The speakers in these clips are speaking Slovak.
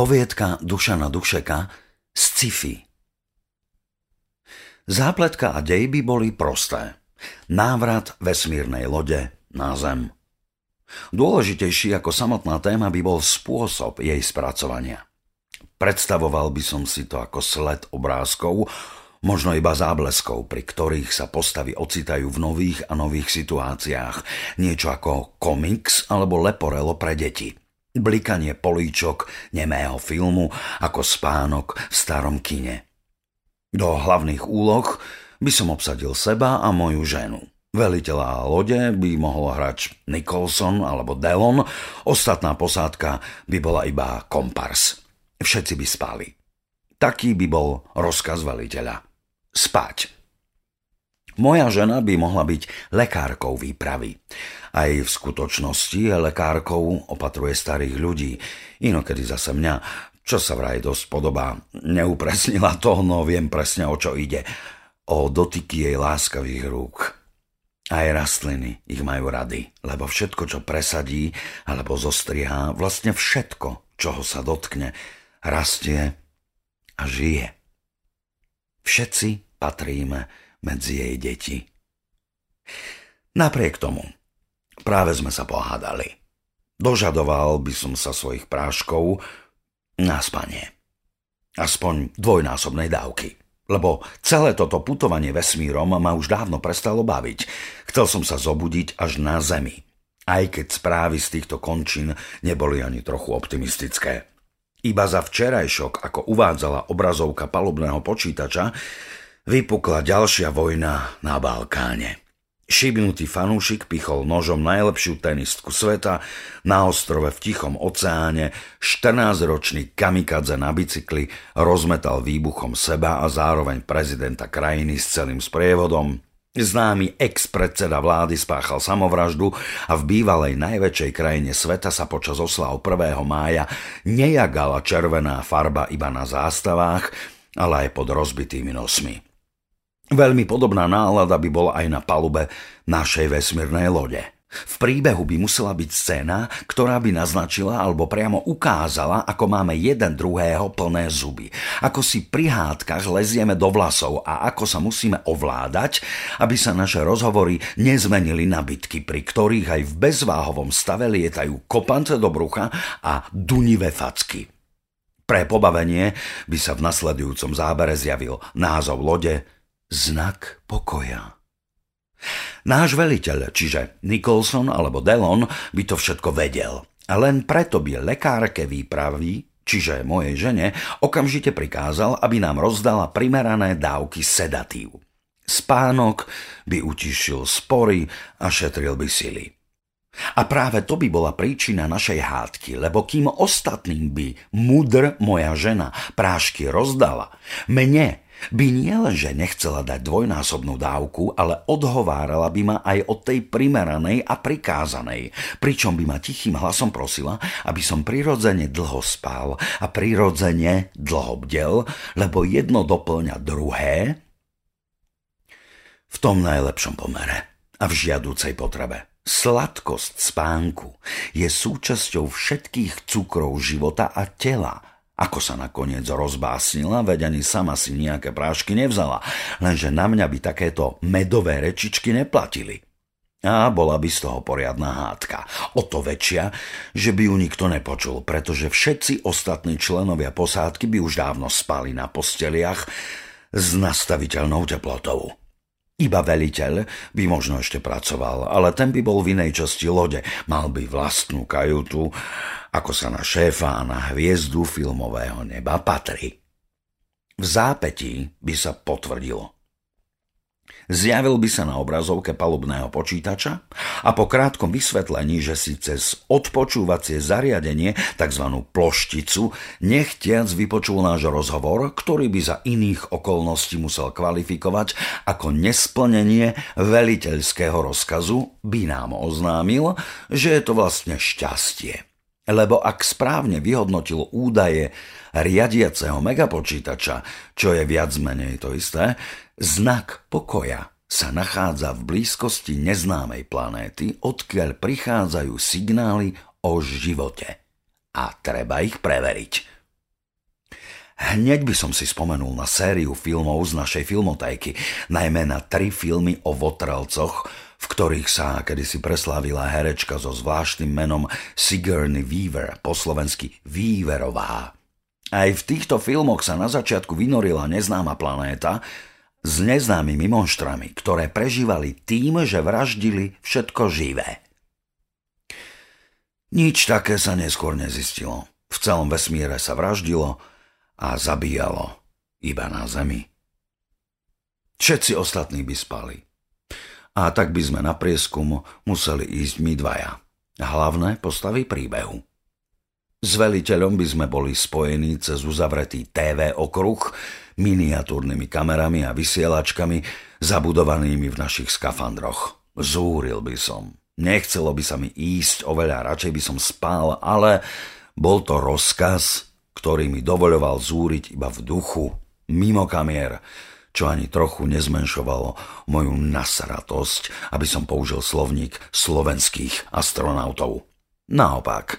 Poviedka Dušana Dušeka z Cifi. Zápletka a dejby boli prosté. Návrat vesmírnej lode na Zem. Dôležitejší ako samotná téma by bol spôsob jej spracovania. Predstavoval by som si to ako sled obrázkov, možno iba zábleskov, pri ktorých sa postavy ocitajú v nových a nových situáciách. Niečo ako komiks alebo leporelo pre deti – blikanie políčok nemého filmu ako spánok v starom kine. Do hlavných úloh by som obsadil seba a moju ženu. Veliteľa lode by mohol hrať Nicholson alebo Delon, ostatná posádka by bola iba kompars. Všetci by spali. Taký by bol rozkaz veliteľa. Spať. Moja žena by mohla byť lekárkou výpravy. Aj v skutočnosti je lekárkou, opatruje starých ľudí. Inokedy zase mňa, čo sa vraj dosť podobá, neupresnila to, no viem presne o čo ide. O dotyky jej láskavých rúk. Aj rastliny ich majú rady, lebo všetko, čo presadí alebo zostrihá, vlastne všetko, čoho sa dotkne, rastie a žije. Všetci patríme medzi jej deti. Napriek tomu, práve sme sa pohádali. Dožadoval by som sa svojich práškov na spanie. Aspoň dvojnásobnej dávky. Lebo celé toto putovanie vesmírom ma už dávno prestalo baviť. Chcel som sa zobudiť až na Zemi. Aj keď správy z týchto končín neboli ani trochu optimistické. Iba za včerajšok, ako uvádzala obrazovka palubného počítača, vypukla ďalšia vojna na Balkáne. Šibnutý fanúšik pichol nožom najlepšiu tenistku sveta na ostrove v Tichom oceáne, 14-ročný kamikadze na bicykli rozmetal výbuchom seba a zároveň prezidenta krajiny s celým sprievodom. Známy ex-predseda vlády spáchal samovraždu a v bývalej najväčšej krajine sveta sa počas oslav 1. mája nejagala červená farba iba na zástavách, ale aj pod rozbitými nosmi. Veľmi podobná nálada by bola aj na palube našej vesmírnej lode. V príbehu by musela byť scéna, ktorá by naznačila alebo priamo ukázala, ako máme jeden druhého plné zuby. Ako si pri hádkach lezieme do vlasov a ako sa musíme ovládať, aby sa naše rozhovory nezmenili na bitky, pri ktorých aj v bezváhovom stave lietajú kopance do brucha a dunivé facky. Pre pobavenie by sa v nasledujúcom zábere zjavil názov lode znak pokoja. Náš veliteľ, čiže Nicholson alebo Delon, by to všetko vedel. A len preto by lekárke výpravy, čiže mojej žene, okamžite prikázal, aby nám rozdala primerané dávky sedatív. Spánok by utišil spory a šetril by sily. A práve to by bola príčina našej hádky, lebo kým ostatným by mudr moja žena prášky rozdala, mne by nielenže nechcela dať dvojnásobnú dávku, ale odhovárala by ma aj od tej primeranej a prikázanej, pričom by ma tichým hlasom prosila, aby som prirodzene dlho spal a prirodzene dlho bdel, lebo jedno doplňa druhé v tom najlepšom pomere a v žiadúcej potrebe. Sladkosť spánku je súčasťou všetkých cukrov života a tela – ako sa nakoniec rozbásnila, veď ani sama si nejaké prášky nevzala, lenže na mňa by takéto medové rečičky neplatili. A bola by z toho poriadna hádka. O to väčšia, že by ju nikto nepočul, pretože všetci ostatní členovia posádky by už dávno spali na posteliach s nastaviteľnou teplotou. Iba veliteľ by možno ešte pracoval, ale ten by bol v inej časti lode. Mal by vlastnú kajutu, ako sa na šéfa a na hviezdu filmového neba patrí. V zápetí by sa potvrdilo – Zjavil by sa na obrazovke palubného počítača a po krátkom vysvetlení, že si cez odpočúvacie zariadenie, tzv. plošticu, nechtiac vypočul náš rozhovor, ktorý by za iných okolností musel kvalifikovať ako nesplnenie veliteľského rozkazu, by nám oznámil, že je to vlastne šťastie. Lebo ak správne vyhodnotil údaje riadiaceho megapočítača, čo je viac menej to isté, Znak pokoja sa nachádza v blízkosti neznámej planéty, odkiaľ prichádzajú signály o živote. A treba ich preveriť. Hneď by som si spomenul na sériu filmov z našej filmotéky, najmä na tri filmy o votrelcoch, v ktorých sa kedysi preslávila herečka so zvláštnym menom Sigourney Weaver, po slovensky Weaverová. Aj v týchto filmoch sa na začiatku vynorila neznáma planéta s neznámymi monštrami, ktoré prežívali tým, že vraždili všetko živé. Nič také sa neskôr nezistilo. V celom vesmíre sa vraždilo, a zabíjalo iba na zemi. Všetci ostatní by spali. A tak by sme na prieskum museli ísť my dvaja. Hlavné postavy príbehu. S veliteľom by sme boli spojení cez uzavretý TV okruh, miniatúrnymi kamerami a vysielačkami zabudovanými v našich skafandroch. Zúril by som. Nechcelo by sa mi ísť oveľa, radšej by som spal, ale bol to rozkaz, ktorý mi dovoľoval zúriť iba v duchu, mimo kamier, čo ani trochu nezmenšovalo moju nasratosť, aby som použil slovník slovenských astronautov. Naopak,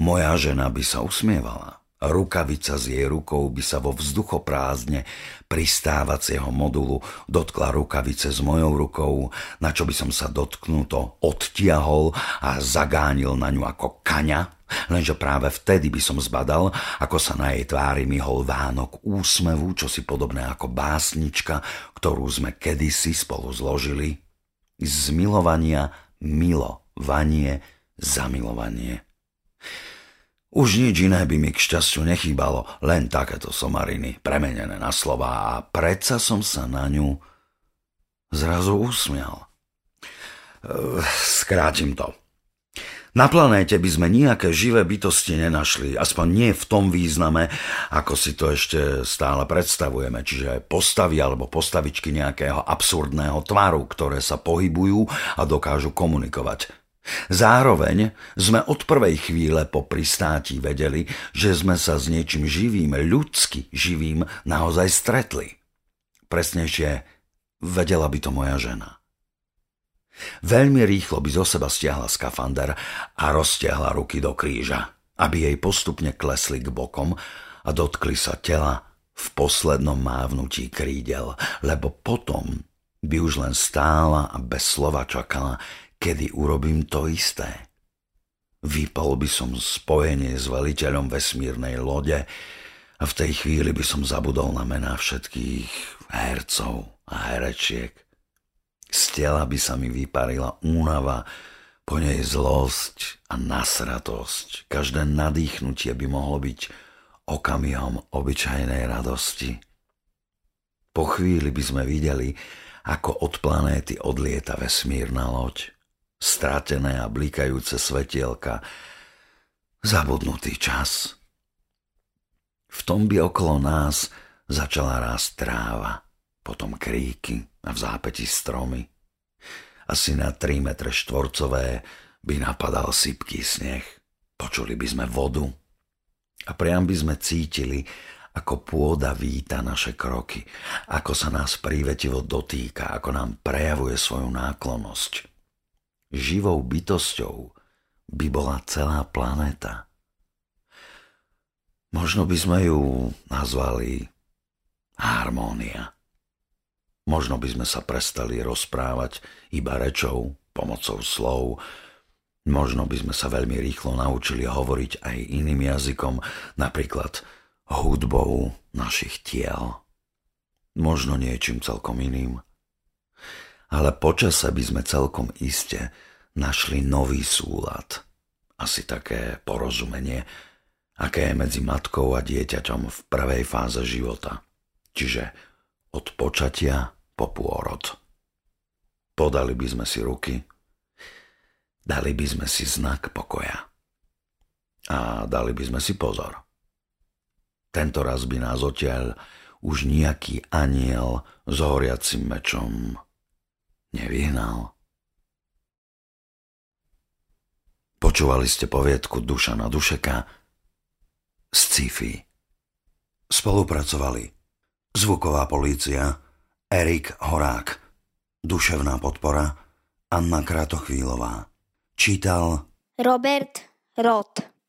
moja žena by sa usmievala. Rukavica s jej rukou by sa vo vzduchoprázdne pristávacieho modulu dotkla rukavice s mojou rukou, na čo by som sa dotknuto odtiahol a zagánil na ňu ako kaňa, lenže práve vtedy by som zbadal, ako sa na jej tvári myhol Vánok úsmevu, čo si podobné ako básnička, ktorú sme kedysi spolu zložili. Z milovania milovanie, zamilovanie. Už nič iné by mi k šťastiu nechýbalo, len takéto somariny, premenené na slova a predsa som sa na ňu zrazu usmial. Skrátim to. Na planéte by sme nejaké živé bytosti nenašli, aspoň nie v tom význame, ako si to ešte stále predstavujeme, čiže postavy alebo postavičky nejakého absurdného tvaru, ktoré sa pohybujú a dokážu komunikovať. Zároveň sme od prvej chvíle po pristátí vedeli, že sme sa s niečím živým, ľudsky živým, naozaj stretli. Presnejšie, vedela by to moja žena. Veľmi rýchlo by zo seba stiahla skafander a roztiahla ruky do kríža, aby jej postupne klesli k bokom a dotkli sa tela v poslednom mávnutí krídel, lebo potom by už len stála a bez slova čakala, kedy urobím to isté. Vypol by som spojenie s veliteľom vesmírnej lode a v tej chvíli by som zabudol na mená všetkých hercov a herečiek. Z tela by sa mi vyparila únava, po nej zlosť a nasratosť. Každé nadýchnutie by mohlo byť okamihom obyčajnej radosti. Po chvíli by sme videli, ako od planéty odlieta vesmírna loď stratené a blikajúce svetielka, zabudnutý čas. V tom by okolo nás začala rásť tráva, potom kríky a v zápäti stromy. Asi na 3 metre štvorcové by napadal sypký sneh. Počuli by sme vodu a priam by sme cítili, ako pôda víta naše kroky, ako sa nás prívetivo dotýka, ako nám prejavuje svoju náklonnosť živou bytosťou by bola celá planéta. Možno by sme ju nazvali harmónia. Možno by sme sa prestali rozprávať iba rečou, pomocou slov. Možno by sme sa veľmi rýchlo naučili hovoriť aj iným jazykom, napríklad hudbou našich tiel. Možno niečím celkom iným ale počase by sme celkom iste našli nový súlad. Asi také porozumenie, aké je medzi matkou a dieťaťom v prvej fáze života. Čiže od počatia po pôrod. Podali by sme si ruky, dali by sme si znak pokoja. A dali by sme si pozor. Tento raz by nás odtiaľ už nejaký aniel s horiacim mečom nevyhnal. Počúvali ste poviedku Dušana Dušeka z Cifi. Spolupracovali Zvuková polícia, Erik Horák, Duševná podpora, Anna Kratochvílová. Čítal Robert Roth.